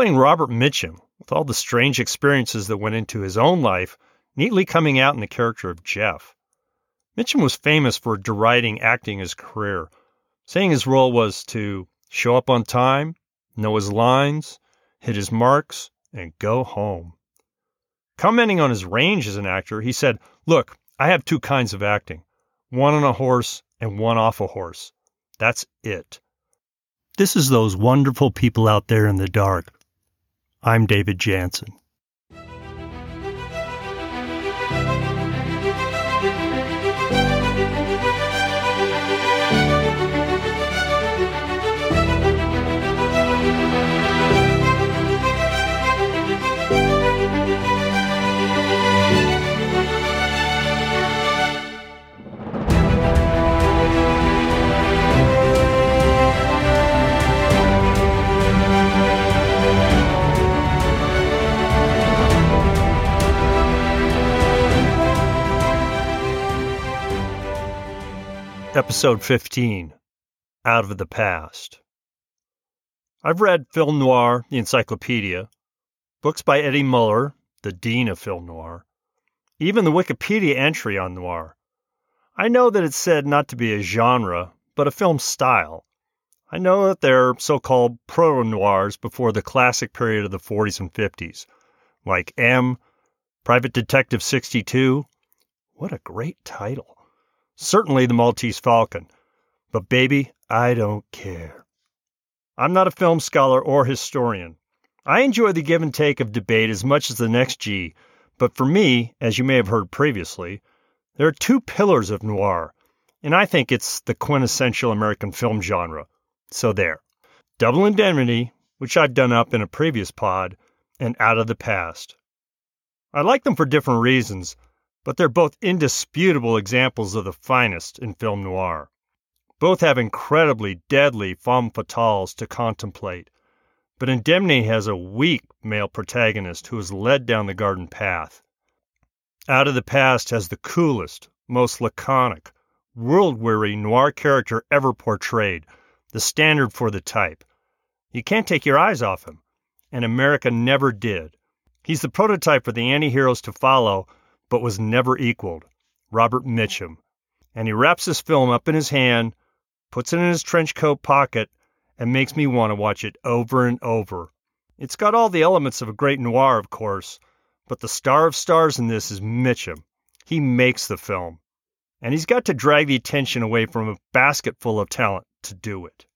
Playing Robert Mitchum with all the strange experiences that went into his own life, neatly coming out in the character of Jeff. Mitchum was famous for deriding acting his career, saying his role was to show up on time, know his lines, hit his marks, and go home. Commenting on his range as an actor, he said, Look, I have two kinds of acting one on a horse and one off a horse. That's it. This is those wonderful people out there in the dark. I'm David Jansen. Episode 15 Out of the Past. I've read Film Noir, the encyclopedia, books by Eddie Muller, the dean of film noir, even the Wikipedia entry on noir. I know that it's said not to be a genre, but a film style. I know that there are so called proto noirs before the classic period of the 40s and 50s, like M, Private Detective 62. What a great title! Certainly the Maltese Falcon. But, baby, I don't care. I'm not a film scholar or historian. I enjoy the give and take of debate as much as the next G, but for me, as you may have heard previously, there are two pillars of noir, and I think it's the quintessential American film genre. So there. Double Indemnity, which I've done up in a previous pod, and Out of the Past. I like them for different reasons, but they're both indisputable examples of the finest in film noir. Both have incredibly deadly femme fatales to contemplate, but Indemnity has a weak male protagonist who is led down the garden path. Out of the Past has the coolest, most laconic, world weary noir character ever portrayed, the standard for the type. You can't take your eyes off him, and America never did. He's the prototype for the anti heroes to follow but was never equaled, Robert Mitchum. And he wraps this film up in his hand, puts it in his trench coat pocket, and makes me want to watch it over and over. It's got all the elements of a great noir, of course, but the star of stars in this is Mitchum. He makes the film. And he's got to drag the attention away from a basket full of talent to do it.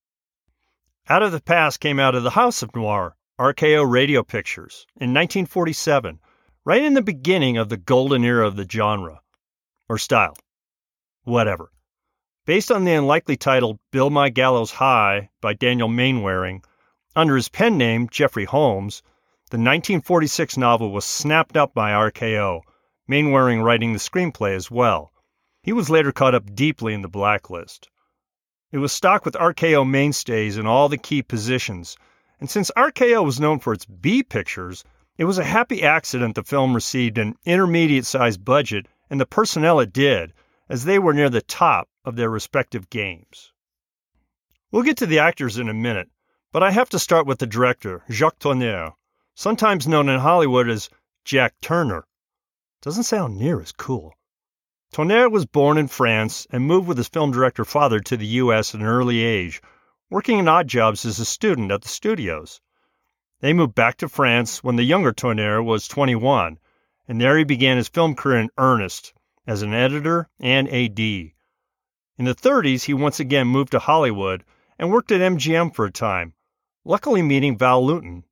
Out of the Past came out of the House of Noir, RKO Radio Pictures, in 1947 right in the beginning of the golden era of the genre or style, whatever. Based on the unlikely title Build My Gallows High by Daniel Mainwaring, under his pen name Geoffrey Homes, the 1946 novel was snapped up by RKO, Mainwaring writing the screenplay as well. He was later caught up deeply in the blacklist. It was stocked with RKO mainstays in all the key positions, and since RKO was known for its B pictures, it was a happy accident the film received an intermediate sized budget and the personnel it did, as they were near the top of their respective games. We'll get to the actors in a minute, but I have to start with the director, Jacques Tourneur, sometimes known in Hollywood as Jack Turner. Doesn't sound near as cool. Tourneur was born in France and moved with his film director father to the U.S. at an early age, working in odd jobs as a student at the studios. They moved back to France when the younger Tourneur was 21, and there he began his film career in earnest as an editor and AD. In the 30s, he once again moved to Hollywood and worked at MGM for a time, luckily meeting Val Lewton.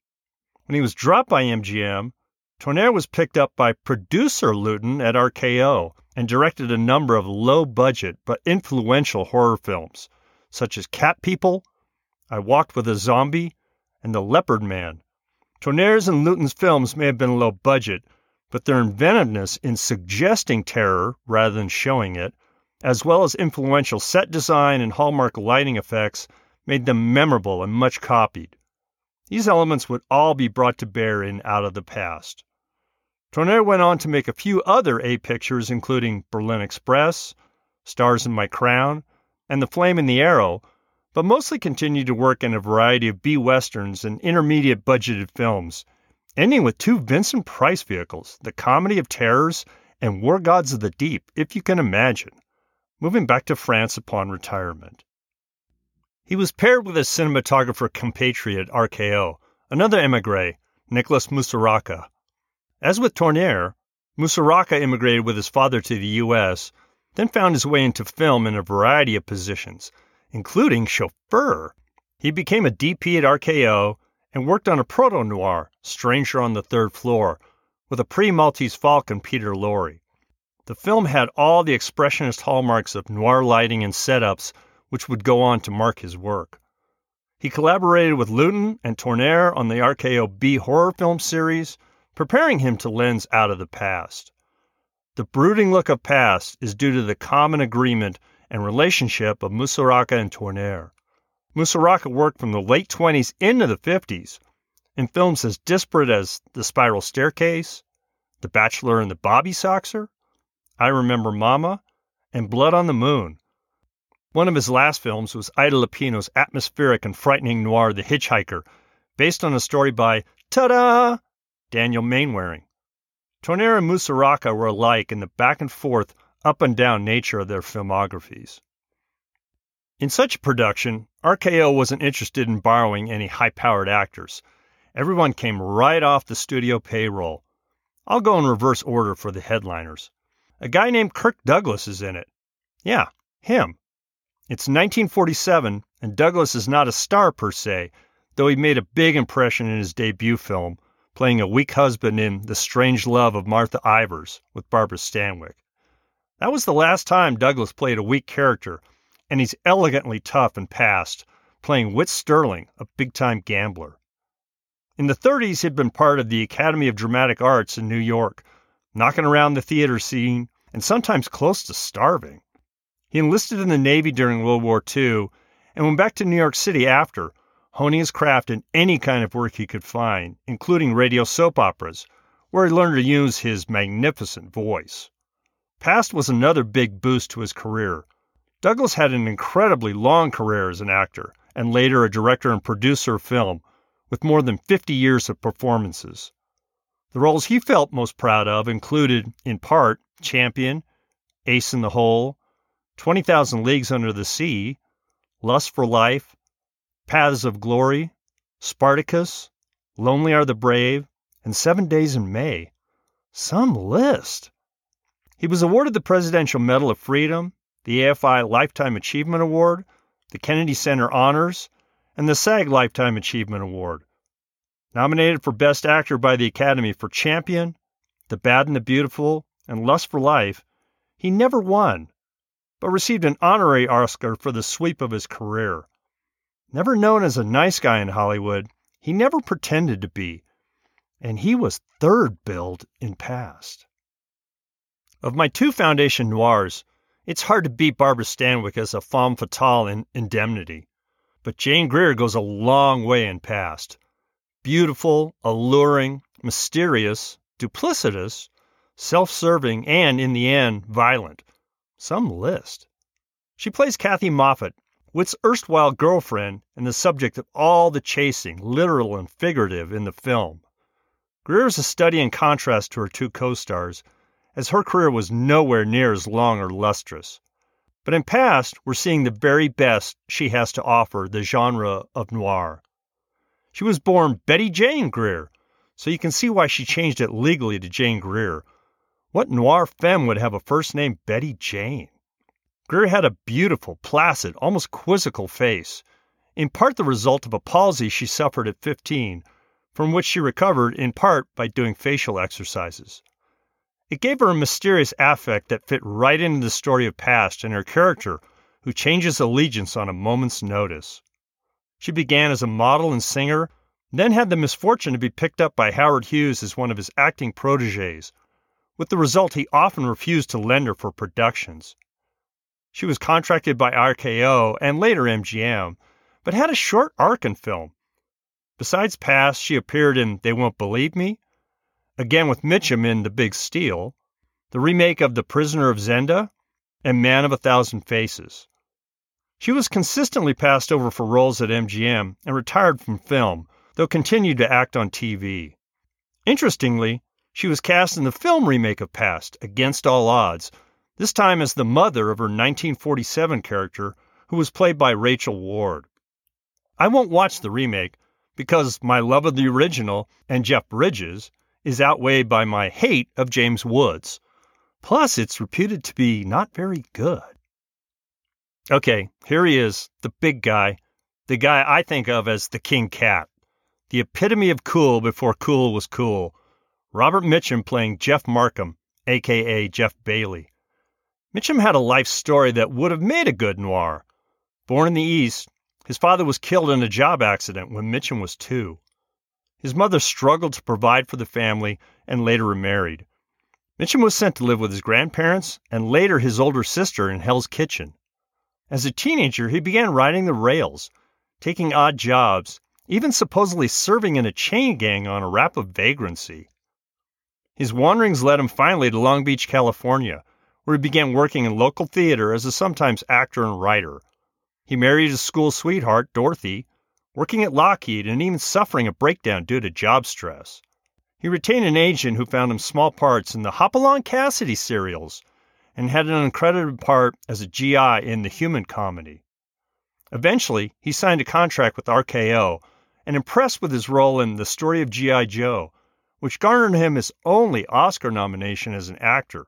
When he was dropped by MGM, Tourneur was picked up by producer Lewton at RKO and directed a number of low budget but influential horror films, such as Cat People, I Walked with a Zombie, and The Leopard Man. Tourneur's and Lewton's films may have been low budget, but their inventiveness in suggesting terror rather than showing it, as well as influential set design and hallmark lighting effects, made them memorable and much copied. These elements would all be brought to bear in Out of the Past. Tourneur went on to make a few other A pictures, including Berlin Express, Stars in My Crown, and The Flame and the Arrow, but mostly continued to work in a variety of B westerns and intermediate budgeted films, ending with two Vincent Price vehicles, The Comedy of Terrors and War Gods of the Deep, if you can imagine, moving back to France upon retirement. He was paired with his cinematographer compatriot RKO, another emigre, Nicholas Musuraca. As with Tourneur, Musuraca immigrated with his father to the U.S., then found his way into film in a variety of positions, including chauffeur. He became a DP at RKO and worked on a proto noir, Stranger on the Third Floor, with a pre Maltese Falcon Peter Lorre. The film had all the expressionist hallmarks of noir lighting and setups, which would go on to mark his work. He collaborated with Lewton and Tourneur on the RKO B horror film series, preparing him to lens out of the past. The brooding look of past is due to the common agreement and relationship of Musuraca and Tourneur. Musuraca worked from the late 20s into the 50s in films as disparate as The Spiral Staircase, The Bachelor and the Bobby Soxer, I Remember Mama, and Blood on the Moon. One of his last films was Ida Lupino's atmospheric and frightening noir The Hitchhiker, based on a story by ta-da Daniel Mainwaring. Tourneur and Musuraca were alike in the back and forth, up and down nature of their filmographies. In such a production, RKO wasn't interested in borrowing any high powered actors. Everyone came right off the studio payroll. I'll go in reverse order for the headliners. A guy named Kirk Douglas is in it. Yeah, him. It's 1947, and Douglas is not a star per se, though he made a big impression in his debut film, playing a weak husband in The Strange Love of Martha Ivers with Barbara Stanwyck. That was the last time Douglas played a weak character, and he's elegantly tough and past, playing Whit Sterling, a big time gambler. In the 30s, he'd been part of the Academy of Dramatic Arts in New York, knocking around the theater scene and sometimes close to starving. He enlisted in the Navy during World War II and went back to New York City after, honing his craft in any kind of work he could find, including radio soap operas, where he learned to use his magnificent voice. Past was another big boost to his career, Douglas had an incredibly long career as an actor, and later a director and producer of film, with more than 50 years of performances. The roles he felt most proud of included, in part, Champion, Ace in the Hole, 20,000 Leagues Under the Sea, Lust for Life, Paths of Glory, Spartacus, Lonely Are the Brave, and Seven Days in May. Some list! He was awarded the Presidential Medal of Freedom the AFI Lifetime Achievement Award, the Kennedy Center Honors, and the SAG Lifetime Achievement Award. Nominated for Best Actor by the Academy for Champion, The Bad and the Beautiful, and Lust for Life, he never won, but received an honorary Oscar for the sweep of his career. Never known as a nice guy in Hollywood, he never pretended to be, and he was third billed in past. Of my two foundation noirs, it's hard to beat Barbara Stanwyck as a femme fatale in Indemnity, but Jane Greer goes a long way in past. Beautiful, alluring, mysterious, duplicitous, self serving, and, in the end, violent. Some list. She plays Kathy Moffat, Whit's erstwhile girlfriend and the subject of all the chasing, literal and figurative, in the film. Greer is a study in contrast to her two co stars, as her career was nowhere near as long or lustrous. But in past, we're seeing the very best she has to offer the genre of noir. She was born Betty Jane Greer, so you can see why she changed it legally to Jane Greer. What noir femme would have a first name Betty Jane? Greer had a beautiful, placid, almost quizzical face, in part the result of a palsy she suffered at 15, from which she recovered in part by doing facial exercises. It gave her a mysterious affect that fit right into the story of past and her character, who changes allegiance on a moment's notice. She began as a model and singer, then had the misfortune to be picked up by Howard Hughes as one of his acting proteges, with the result he often refused to lend her for productions. She was contracted by RKO and later MGM, but had a short arc in film. Besides Past, she appeared in They Won't Believe Me, again with Mitchum in The Big Steal, the remake of The Prisoner of Zenda, and Man of a Thousand Faces. She was consistently passed over for roles at MGM and retired from film, though continued to act on TV. Interestingly, she was cast in the film remake of Past, Against All Odds, this time as the mother of her 1947 character, who was played by Rachel Ward. I won't watch the remake because my love of the original and Jeff Bridges is outweighed by my hate of James Woods. Plus, it's reputed to be not very good. Okay, here he is, the big guy, the guy I think of as the King Cat, the epitome of cool before cool was cool. Robert Mitchum playing Jeff Markham, aka Jeff Bailey. Mitchum had a life story that would have made a good noir. Born in the East, his father was killed in a job accident when Mitchum was two. His mother struggled to provide for the family and later remarried. Mitchum was sent to live with his grandparents and later his older sister in Hell's Kitchen. As a teenager, he began riding the rails, taking odd jobs, even supposedly serving in a chain gang on a rap of vagrancy. His wanderings led him finally to Long Beach, California, where he began working in local theater as a sometimes actor and writer. He married his school sweetheart, Dorothy, working at Lockheed and even suffering a breakdown due to job stress. He retained an agent who found him small parts in the Hopalong Cassidy serials and had an uncredited part as a GI in the human comedy. Eventually, he signed a contract with RKO and impressed with his role in The Story of G.I. Joe, which garnered him his only Oscar nomination as an actor.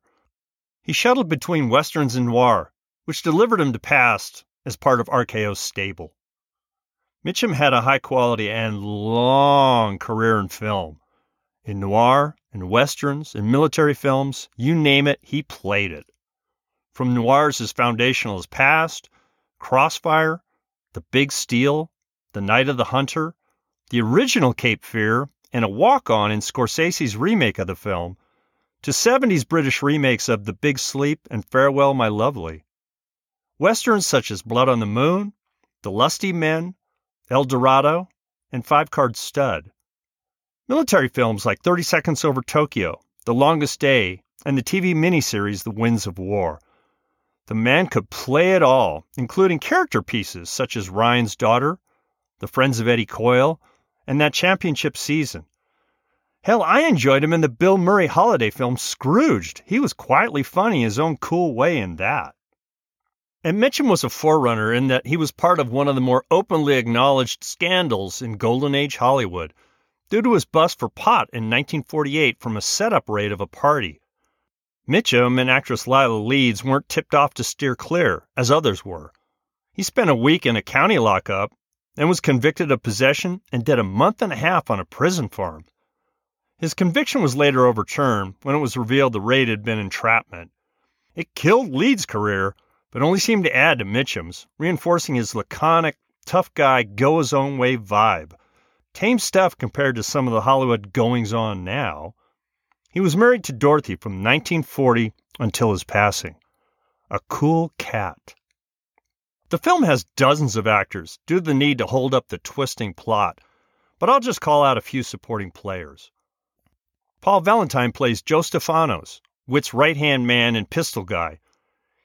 He shuttled between westerns and noir, which delivered him to Past as part of RKO's stable. Mitchum had a high quality and long career in film. In noir, in westerns, in military films, you name it, he played it. From noirs as foundational as Past, Crossfire, The Big Steal, The Night of the Hunter, the original Cape Fear, and a walk on in Scorsese's remake of the film, to 70s British remakes of The Big Sleep and Farewell My Lovely. Westerns such as Blood on the Moon, The Lusty Men, El Dorado, and Five Card Stud. Military films like 30 Seconds Over Tokyo, The Longest Day, and the TV miniseries The Winds of War. The man could play it all, including character pieces such as Ryan's Daughter, The Friends of Eddie Coyle, and that championship season. Hell, I enjoyed him in the Bill Murray holiday film Scrooged. He was quietly funny his own cool way in that. And Mitchum was a forerunner in that he was part of one of the more openly acknowledged scandals in Golden Age Hollywood due to his bust for pot in 1948 from a setup raid of a party. Mitchum and actress Lila Leeds weren't tipped off to steer clear, as others were. He spent a week in a county lockup and was convicted of possession and did a month and a half on a prison farm. His conviction was later overturned when it was revealed the raid had been entrapment. It killed Leeds' career but only seemed to add to Mitchum's, reinforcing his laconic, tough guy, go his own way vibe. Tame stuff compared to some of the Hollywood goings on now. He was married to Dorothy from 1940 until his passing. A cool cat. The film has dozens of actors due to the need to hold up the twisting plot, but I'll just call out a few supporting players. Paul Valentine plays Joe Stefanos, Whit's right hand man and pistol guy,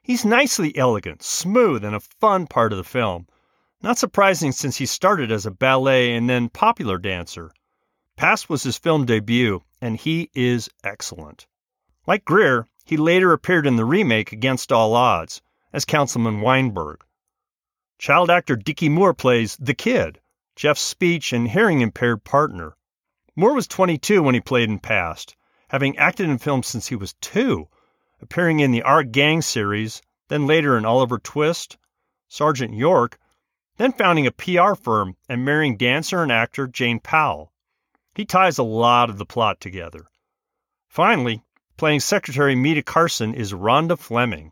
He's nicely elegant, smooth, and a fun part of the film. Not surprising since he started as a ballet and then popular dancer. Past was his film debut, and he is excellent. Like Greer, he later appeared in the remake Against All Odds as Councilman Weinberg. Child actor Dickie Moore plays The Kid, Jeff's speech and hearing impaired partner. Moore was 22 when he played in Past, having acted in films since he was two appearing in the Our Gang series, then later in Oliver Twist, Sergeant York, then founding a PR firm and marrying dancer and actor Jane Powell. He ties a lot of the plot together. Finally, playing Secretary Meta Carson is Rhonda Fleming.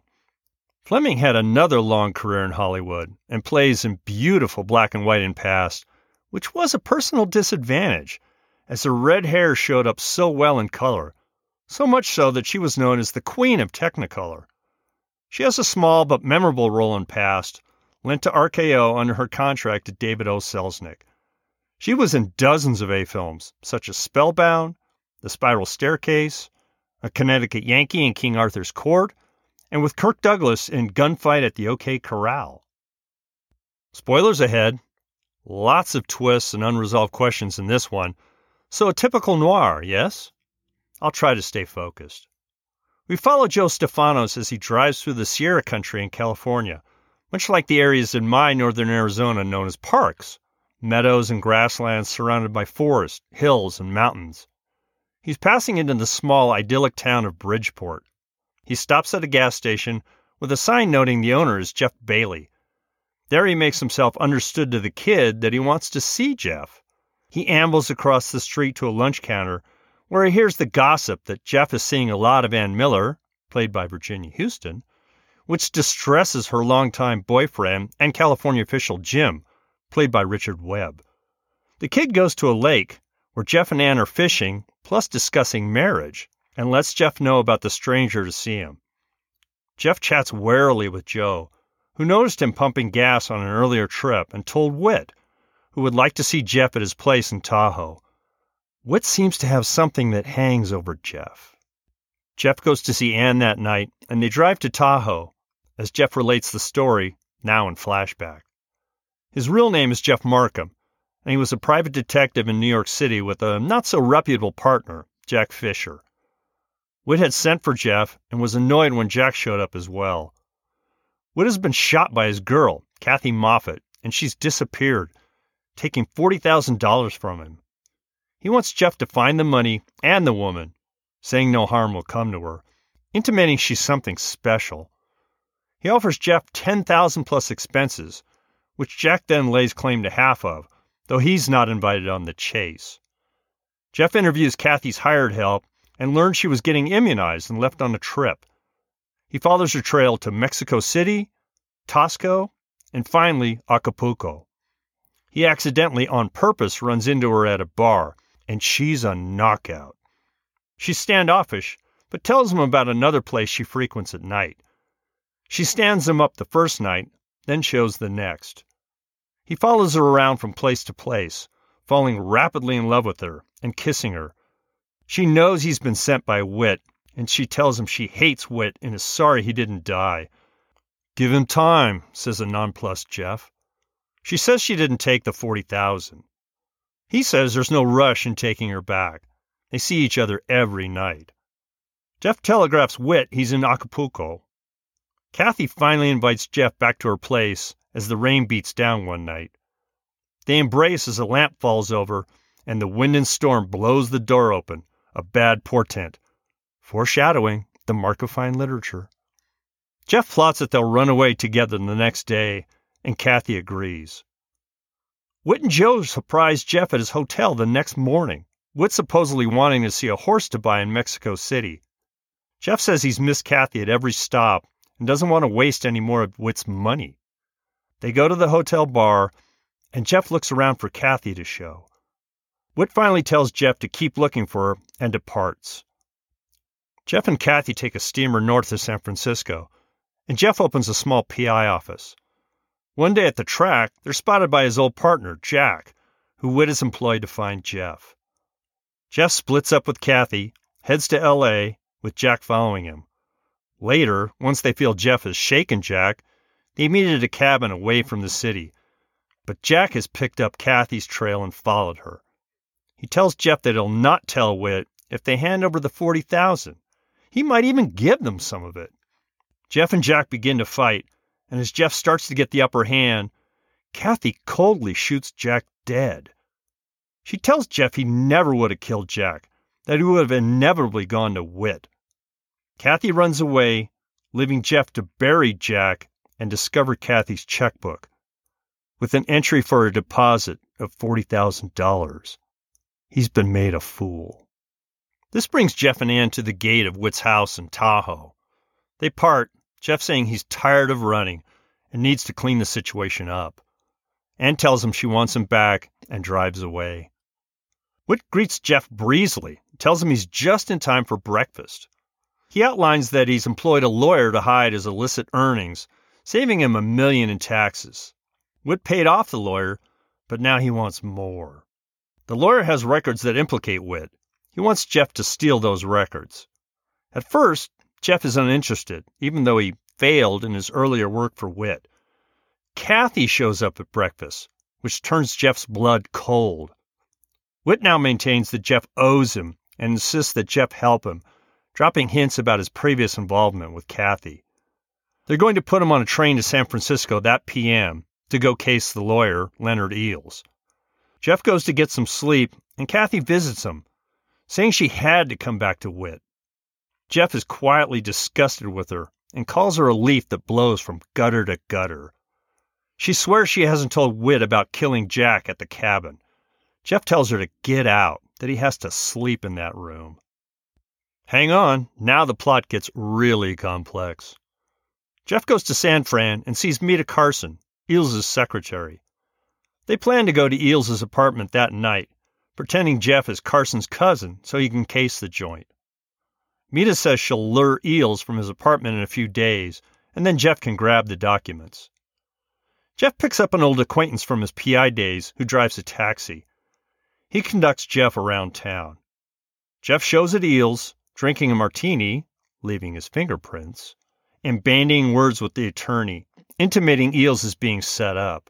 Fleming had another long career in Hollywood and plays in beautiful black and white in past, which was a personal disadvantage, as her red hair showed up so well in color so much so that she was known as the Queen of Technicolor. She has a small but memorable role in Past, lent to RKO under her contract to David O. Selznick. She was in dozens of A films, such as Spellbound, The Spiral Staircase, A Connecticut Yankee in King Arthur's Court, and with Kirk Douglas in Gunfight at the OK Corral. Spoilers ahead. Lots of twists and unresolved questions in this one. So a typical noir, yes? I'll try to stay focused. We follow Joe Stefanos as he drives through the Sierra country in California, much like the areas in my northern Arizona known as parks meadows and grasslands surrounded by forest, hills, and mountains. He's passing into the small, idyllic town of Bridgeport. He stops at a gas station with a sign noting the owner is Jeff Bailey. There he makes himself understood to the kid that he wants to see Jeff. He ambles across the street to a lunch counter where he hears the gossip that Jeff is seeing a lot of Ann Miller, played by Virginia Huston, which distresses her longtime boyfriend and California official Jim, played by Richard Webb. The kid goes to a lake where Jeff and Ann are fishing, plus discussing marriage, and lets Jeff know about the stranger to see him. Jeff chats warily with Joe, who noticed him pumping gas on an earlier trip and told Whit, who would like to see Jeff at his place in Tahoe. Whit seems to have something that hangs over Jeff. Jeff goes to see Anne that night, and they drive to Tahoe, as Jeff relates the story, now in flashback. His real name is Jeff Markham, and he was a private detective in New York City with a not so reputable partner, Jack Fisher. Whit had sent for Jeff and was annoyed when Jack showed up as well. Whit has been shot by his girl, Kathy Moffat, and she's disappeared, taking $40,000 from him. He wants Jeff to find the money and the woman, saying no harm will come to her, intimating she's something special. He offers Jeff 10,000 plus expenses, which Jack then lays claim to half of, though he's not invited on the chase. Jeff interviews Kathy's hired help and learns she was getting immunized and left on a trip. He follows her trail to Mexico City, Taxco, and finally Acapulco. He accidentally, on purpose, runs into her at a bar, and she's a knockout. She's standoffish, but tells him about another place she frequents at night. She stands him up the first night, then shows the next. He follows her around from place to place, falling rapidly in love with her and kissing her. She knows he's been sent by Whit and she tells him she hates Whit and is sorry he didn't die. Give him time, says a nonplussed Jeff. She says she didn't take the 40,000. He says there's no rush in taking her back. They see each other every night. Jeff telegraphs Whit he's in Acapulco. Kathy finally invites Jeff back to her place as the rain beats down one night. They embrace as a lamp falls over and the wind and storm blows the door open, a bad portent foreshadowing the mark of fine literature. Jeff plots that they'll run away together the next day, and Kathy agrees. Whit and Joe surprise Jeff at his hotel the next morning, Whit supposedly wanting to see a horse to buy in Mexico City. Jeff says he's missed Kathy at every stop and doesn't want to waste any more of Whit's money. They go to the hotel bar, and Jeff looks around for Kathy to show. Whit finally tells Jeff to keep looking for her and departs. Jeff and Kathy take a steamer north to San Francisco, and Jeff opens a small PI office. One day at the track, they're spotted by his old partner, Jack, who Whit is employed to find Jeff. Jeff splits up with Kathy, heads to LA, with Jack following him. Later, once they feel Jeff has shaken Jack, they meet at a cabin away from the city. But Jack has picked up Kathy's trail and followed her. He tells Jeff that he'll not tell Whit if they hand over the 40,000 he might even give them some of it. Jeff and Jack begin to fight, and as Jeff starts to get the upper hand, Kathy coldly shoots Jack dead. She tells Jeff he never would have killed Jack, that he would have inevitably gone to Whit. Kathy runs away, leaving Jeff to bury Jack and discover Kathy's checkbook with an entry for a deposit of $40,000. He's been made a fool. This brings Jeff and Ann to the gate of Whit's house in Tahoe. They part, Jeff saying he's tired of running and needs to clean the situation up. Ann tells him she wants him back and drives away. Whit greets Jeff breezily, tells him he's just in time for breakfast. He outlines that he's employed a lawyer to hide his illicit earnings, saving him a million in taxes. Whit paid off the lawyer, but now he wants more. The lawyer has records that implicate Whit, he wants Jeff to steal those records. At first, Jeff is uninterested, even though he failed in his earlier work for Whit. Kathy shows up at breakfast, which turns Jeff's blood cold. Whit now maintains that Jeff owes him and insists that Jeff help him, dropping hints about his previous involvement with Kathy. They're going to put him on a train to San Francisco that PM to go case the lawyer, Leonard Eels. Jeff goes to get some sleep, and Kathy visits him, saying she had to come back to Whit. Jeff is quietly disgusted with her and calls her a leaf that blows from gutter to gutter. She swears she hasn't told Whit about killing Jack at the cabin. Jeff tells her to get out, that he has to sleep in that room. Hang on, now the plot gets really complex. Jeff goes to San Fran and sees Meta Carson, Eels' secretary. They plan to go to Eels' apartment that night, pretending Jeff is Carson's cousin so he can case the joint. Meta says she'll lure Eels from his apartment in a few days, and then Jeff can grab the documents. Jeff picks up an old acquaintance from his PI days who drives a taxi. He conducts Jeff around town. Jeff shows at Eels, drinking a martini, leaving his fingerprints, and bandying words with the attorney, intimating Eels is being set up.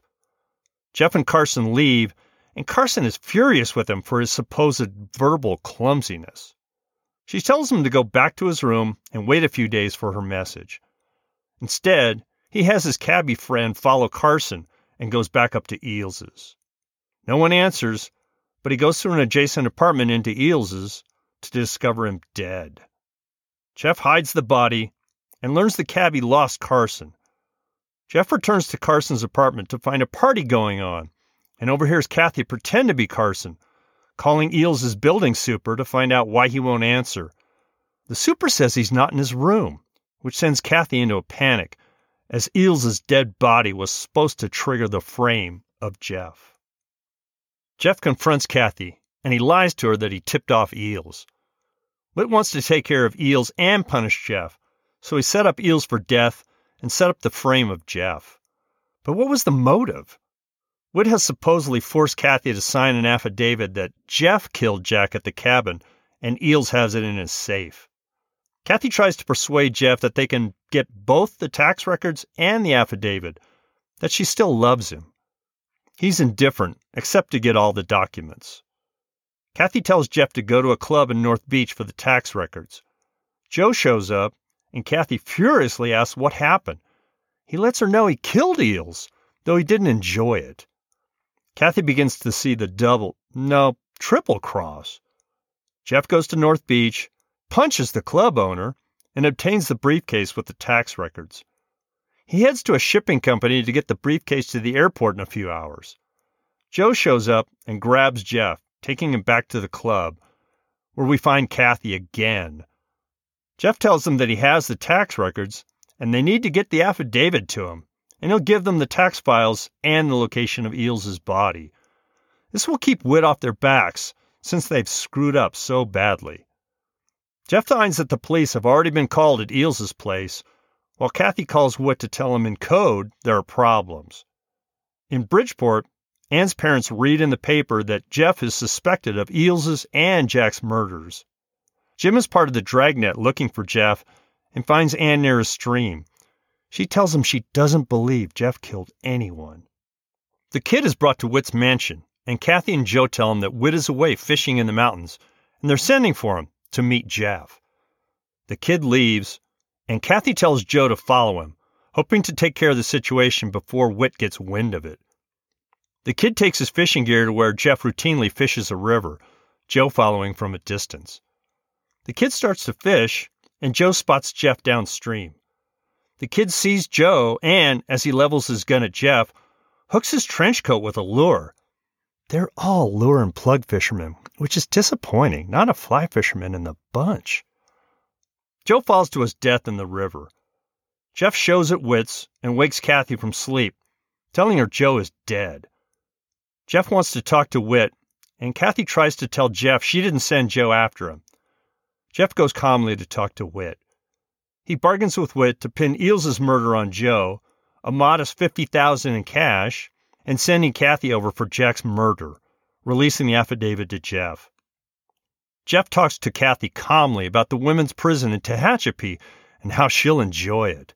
Jeff and Carson leave, and Carson is furious with him for his supposed verbal clumsiness. She tells him to go back to his room and wait a few days for her message. Instead, he has his cabbie friend follow Carson and goes back up to Eels's. No one answers, but he goes through an adjacent apartment into Eels's to discover him dead. Jeff hides the body and learns the cabbie lost Carson. Jeff returns to Carson's apartment to find a party going on and overhears Kathy pretend to be Carson, calling Eels' building super to find out why he won't answer. The super says he's not in his room, which sends Kathy into a panic, as Eels' dead body was supposed to trigger the frame of Jeff. Jeff confronts Kathy, and he lies to her that he tipped off Eels. Whit wants to take care of Eels and punish Jeff, so he set up Eels for death and set up the frame of Jeff. But what was the motive? Whit has supposedly forced Kathy to sign an affidavit that Jeff killed Jack at the cabin and Eels has it in his safe. Kathy tries to persuade Jeff that they can get both the tax records and the affidavit, that she still loves him. He's indifferent, except to get all the documents. Kathy tells Jeff to go to a club in North Beach for the tax records. Joe shows up and Kathy furiously asks what happened. He lets her know he killed Eels, though he didn't enjoy it. Kathy begins to see the double, no, triple cross. Jeff goes to North Beach, punches the club owner, and obtains the briefcase with the tax records. He heads to a shipping company to get the briefcase to the airport in a few hours. Joe shows up and grabs Jeff, taking him back to the club, where we find Kathy again. Jeff tells them that he has the tax records and they need to get the affidavit to him, and he'll give them the tax files and the location of Eels' body. This will keep Whit off their backs since they've screwed up so badly. Jeff finds that the police have already been called at Eels' place, while Kathy calls Whit to tell him in code there are problems. In Bridgeport, Anne's parents read in the paper that Jeff is suspected of Eels' and Jack's murders. Jim is part of the dragnet looking for Jeff and finds Anne near a stream. She tells him she doesn't believe Jeff killed anyone. The kid is brought to Whit's mansion, and Kathy and Joe tell him that Whit is away fishing in the mountains, and they're sending for him to meet Jeff. The kid leaves, and Kathy tells Joe to follow him, hoping to take care of the situation before Whit gets wind of it. The kid takes his fishing gear to where Jeff routinely fishes a river, Joe following from a distance. The kid starts to fish, and Joe spots Jeff downstream. The kid sees Joe and, as he levels his gun at Jeff, hooks his trench coat with a lure. They're all lure and plug fishermen, which is disappointing. Not a fly fisherman in the bunch. Joe falls to his death in the river. Jeff shows at Whit's and wakes Kathy from sleep, telling her Joe is dead. Jeff wants to talk to Whit, and Kathy tries to tell Jeff she didn't send Joe after him. Jeff goes calmly to talk to Whit. He bargains with Whit to pin Eels' murder on Joe, a modest 50000 in cash, and sending Kathy over for Jack's murder, releasing the affidavit to Jeff. Jeff talks to Kathy calmly about the women's prison in Tehachapi and how she'll enjoy it.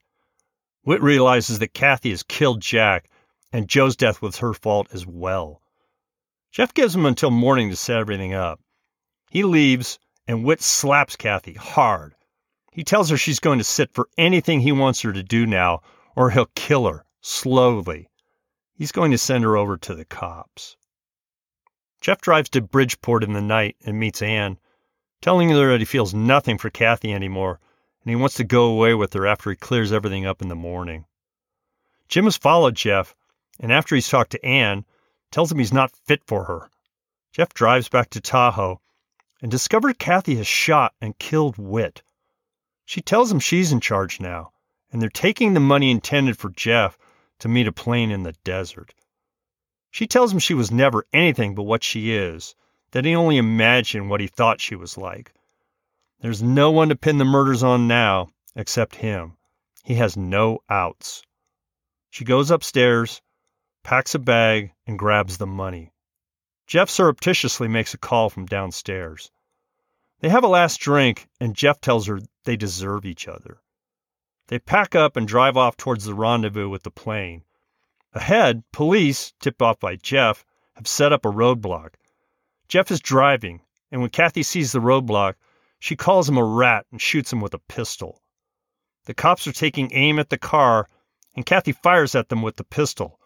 Whit realizes that Kathy has killed Jack and Joe's death was her fault as well. Jeff gives him until morning to set everything up. He leaves, and Whit slaps Kathy hard. He tells her she's going to sit for anything he wants her to do now, or he'll kill her, slowly. He's going to send her over to the cops. Jeff drives to Bridgeport in the night and meets Anne, telling her that he feels nothing for Kathy anymore and he wants to go away with her after he clears everything up in the morning. Jim has followed Jeff, and after he's talked to Anne, tells him he's not fit for her. Jeff drives back to Tahoe and discovers Kathy has shot and killed Whit. She tells him she's in charge now, and they're taking the money intended for Jeff to meet a plane in the desert. She tells him she was never anything but what she is, that he only imagined what he thought she was like. There's no one to pin the murders on now except him. He has no outs. She goes upstairs, packs a bag, and grabs the money. Jeff surreptitiously makes a call from downstairs. They have a last drink, and Jeff tells her they deserve each other. They pack up and drive off towards the rendezvous with the plane. Ahead, police, tipped off by Jeff, have set up a roadblock. Jeff is driving, and when Kathy sees the roadblock, she calls him a rat and shoots him with a pistol. The cops are taking aim at the car, and Kathy fires at them with the pistol,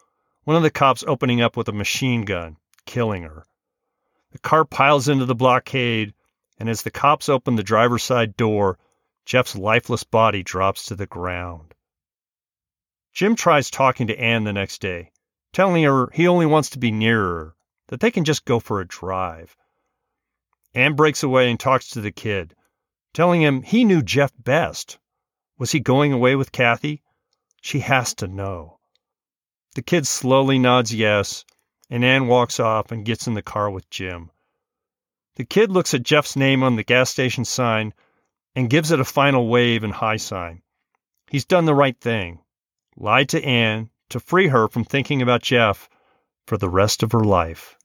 one of the cops opening up with a machine gun, killing her. The car piles into the blockade, and as the cops open the driver's side door, Jeff's lifeless body drops to the ground. Jim tries talking to Anne the next day, telling her he only wants to be near her, that they can just go for a drive. Anne breaks away and talks to the kid, telling him he knew Jeff best. Was he going away with Kathy? She has to know. The kid slowly nods yes, and Anne walks off and gets in the car with Jim. The kid looks at Jeff's name on the gas station sign and gives it a final wave and high sign. He's done the right thing lied to Anne to free her from thinking about Jeff for the rest of her life.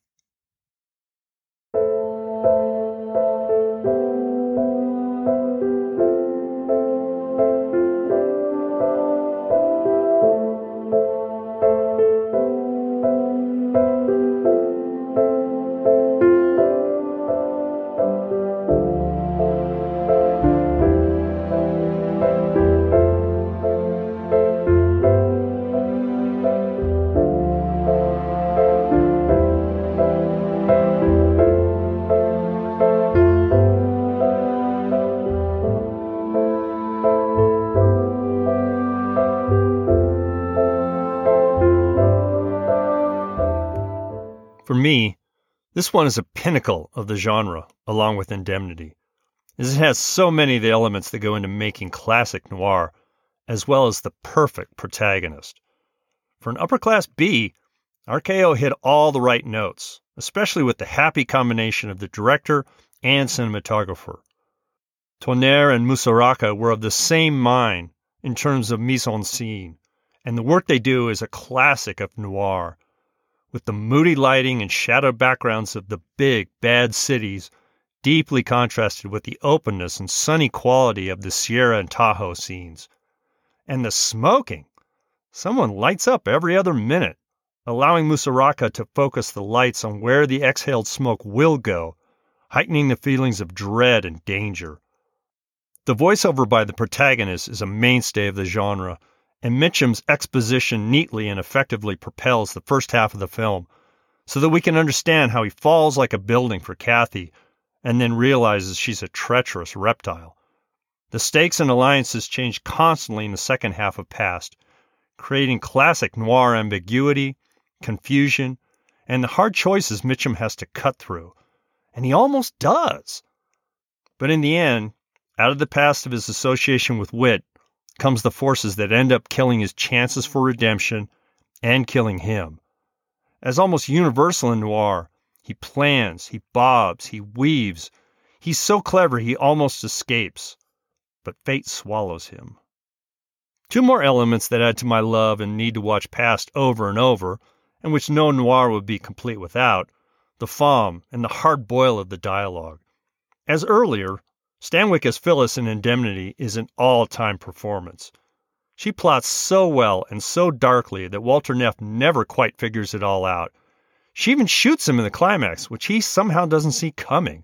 Me, this one is a pinnacle of the genre, along with Indemnity, as it has so many of the elements that go into making classic noir, as well as the perfect protagonist. For an upper class B, RKO hit all the right notes, especially with the happy combination of the director and cinematographer. Tourneur and Musuraca were of the same mind in terms of mise en scene, and the work they do is a classic of noir with the moody lighting and shadowed backgrounds of the big, bad cities deeply contrasted with the openness and sunny quality of the Sierra and Tahoe scenes. And the smoking! Someone lights up every other minute, allowing Musuraca to focus the lights on where the exhaled smoke will go, heightening the feelings of dread and danger. The voiceover by the protagonist is a mainstay of the genre and Mitchum's exposition neatly and effectively propels the first half of the film so that we can understand how he falls like a building for Kathy and then realizes she's a treacherous reptile. The stakes and alliances change constantly in the second half of Past, creating classic noir ambiguity, confusion, and the hard choices Mitchum has to cut through. And he almost does. But in the end, out of the past of his association with Whit, comes the forces that end up killing his chances for redemption and killing him. As almost universal in noir, he plans, he bobs, he weaves. He's so clever he almost escapes, but fate swallows him. Two more elements that add to my love and need to watch past over and over, and which no noir would be complete without, the fom and the hard boil of the dialogue. As earlier, Stanwyck as Phyllis in Indemnity is an all time performance. She plots so well and so darkly that Walter Neff never quite figures it all out. She even shoots him in the climax, which he somehow doesn't see coming.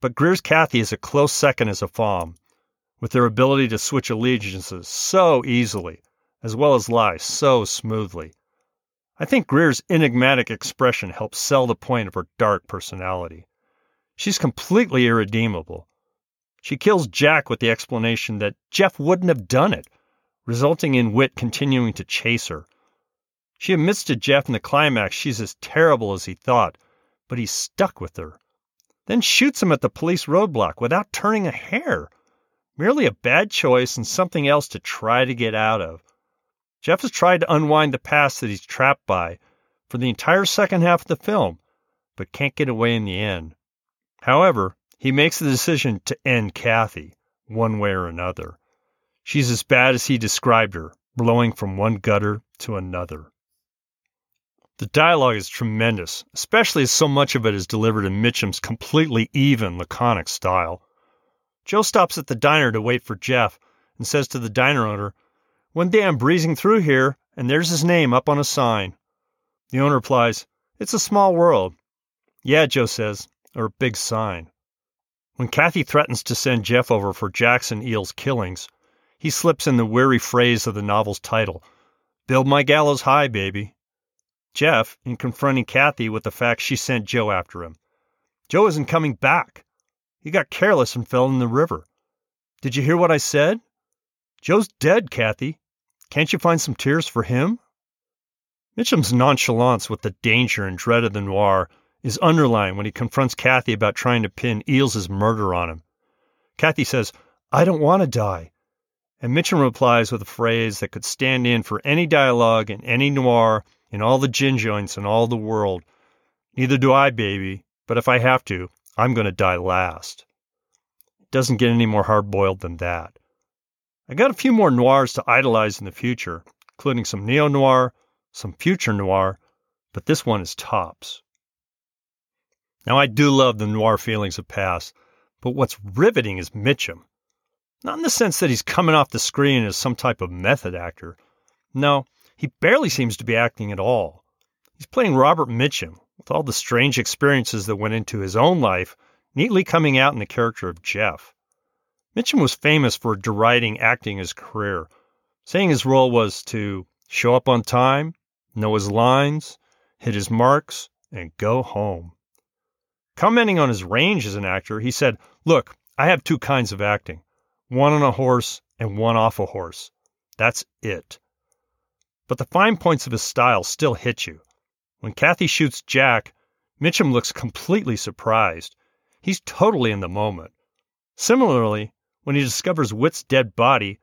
But Greer's Kathy is a close second as a Faum, with their ability to switch allegiances so easily, as well as lie so smoothly. I think Greer's enigmatic expression helps sell the point of her dark personality. She's completely irredeemable. She kills Jack with the explanation that Jeff wouldn't have done it, resulting in Whit continuing to chase her. She admits to Jeff in the climax she's as terrible as he thought, but he's stuck with her. Then shoots him at the police roadblock without turning a hair. Merely a bad choice and something else to try to get out of. Jeff has tried to unwind the past that he's trapped by for the entire second half of the film, but can't get away in the end. However, he makes the decision to end Kathy, one way or another. She's as bad as he described her, blowing from one gutter to another. The dialogue is tremendous, especially as so much of it is delivered in Mitchum's completely even, laconic style. Joe stops at the diner to wait for Jeff and says to the diner owner, One day I'm breezing through here, and there's his name up on a sign. The owner replies, It's a small world. Yeah, Joe says, or a big sign. When Kathy threatens to send Jeff over for Jack and Eels' killings, he slips in the weary phrase of the novel's title Build my gallows high, baby. Jeff, in confronting Kathy with the fact she sent Joe after him. Joe isn't coming back. He got careless and fell in the river. Did you hear what I said? Joe's dead, Kathy. Can't you find some tears for him? Mitchum's nonchalance with the danger and dread of the noir is underlined when he confronts Kathy about trying to pin Eels' murder on him. Kathy says, I don't want to die. And Mitchum replies with a phrase that could stand in for any dialogue in any noir, in all the gin joints in all the world. Neither do I, baby, but if I have to, I'm going to die last. It doesn't get any more hard boiled than that. I got a few more noirs to idolize in the future, including some neo noir, some future noir, but this one is tops. Now, I do love the noir feelings of past, but what's riveting is Mitchum. Not in the sense that he's coming off the screen as some type of method actor. No, he barely seems to be acting at all. He's playing Robert Mitchum, with all the strange experiences that went into his own life neatly coming out in the character of Jeff. Mitchum was famous for deriding acting his career, saying his role was to show up on time, know his lines, hit his marks, and go home. Commenting on his range as an actor, he said, Look, I have two kinds of acting one on a horse and one off a horse. That's it. But the fine points of his style still hit you. When Kathy shoots Jack, Mitchum looks completely surprised. He's totally in the moment. Similarly, when he discovers Whit's dead body,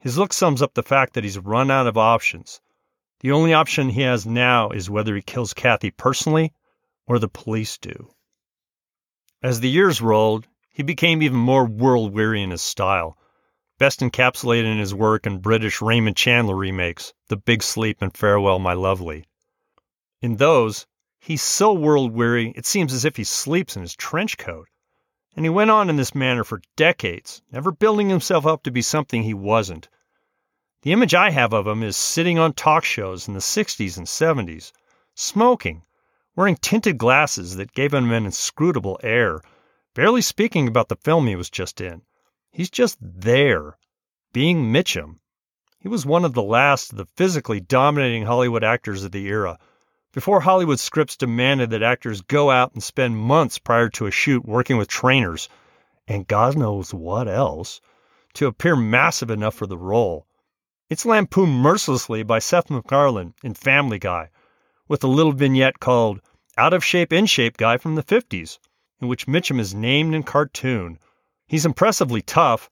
his look sums up the fact that he's run out of options. The only option he has now is whether he kills Kathy personally or the police do. As the years rolled, he became even more world weary in his style, best encapsulated in his work in British Raymond Chandler remakes, The Big Sleep and Farewell, My Lovely. In those, he's so world weary it seems as if he sleeps in his trench coat. And he went on in this manner for decades, never building himself up to be something he wasn't. The image I have of him is sitting on talk shows in the 60s and 70s, smoking, wearing tinted glasses that gave him an inscrutable air barely speaking about the film he was just in. He's just there, being Mitchum. He was one of the last of the physically dominating Hollywood actors of the era, before Hollywood scripts demanded that actors go out and spend months prior to a shoot working with trainers, and God knows what else, to appear massive enough for the role. It's lampooned mercilessly by Seth MacFarlane in Family Guy, with a little vignette called Out of Shape In Shape Guy from the 50s in which Mitchum is named in cartoon. He's impressively tough,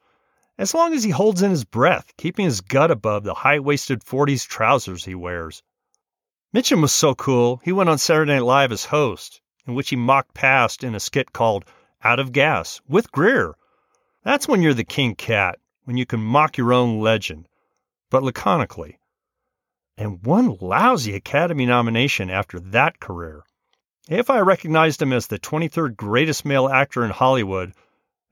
as long as he holds in his breath, keeping his gut above the high waisted 40s trousers he wears. Mitchum was so cool, he went on Saturday Night Live as host, in which he mocked past in a skit called Out of Gas with Greer. That's when you're the king cat, when you can mock your own legend, but laconically. And one lousy Academy nomination after that career. AFI recognized him as the 23rd greatest male actor in Hollywood,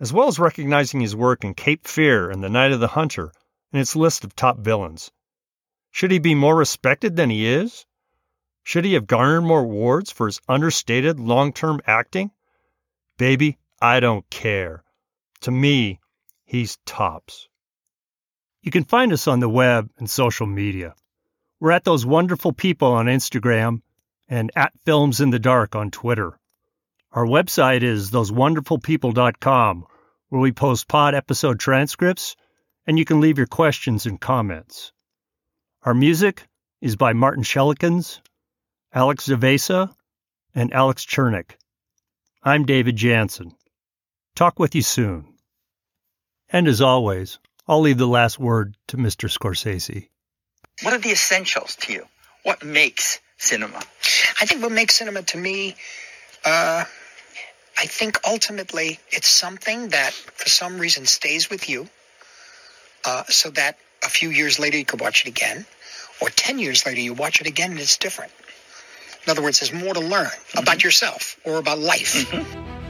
as well as recognizing his work in Cape Fear and The Night of the Hunter, in its list of top villains. Should he be more respected than he is? Should he have garnered more awards for his understated long term acting? Baby, I don't care. To me, he's tops. You can find us on the web and social media. We're at those wonderful people on Instagram and at Films in the Dark on Twitter. Our website is thosewonderfulpeople.com, where we post pod episode transcripts and you can leave your questions and comments. Our music is by Martin Shelikins, Alex Zavesa, and Alex Chernick. I'm David Jansen. Talk with you soon. And as always, I'll leave the last word to Mr. Scorsese. What are the essentials to you? What makes cinema? I think what makes cinema to me, uh, I think ultimately it's something that for some reason stays with you uh, so that a few years later you could watch it again, or 10 years later you watch it again and it's different. In other words, there's more to learn mm-hmm. about yourself or about life. Mm-hmm.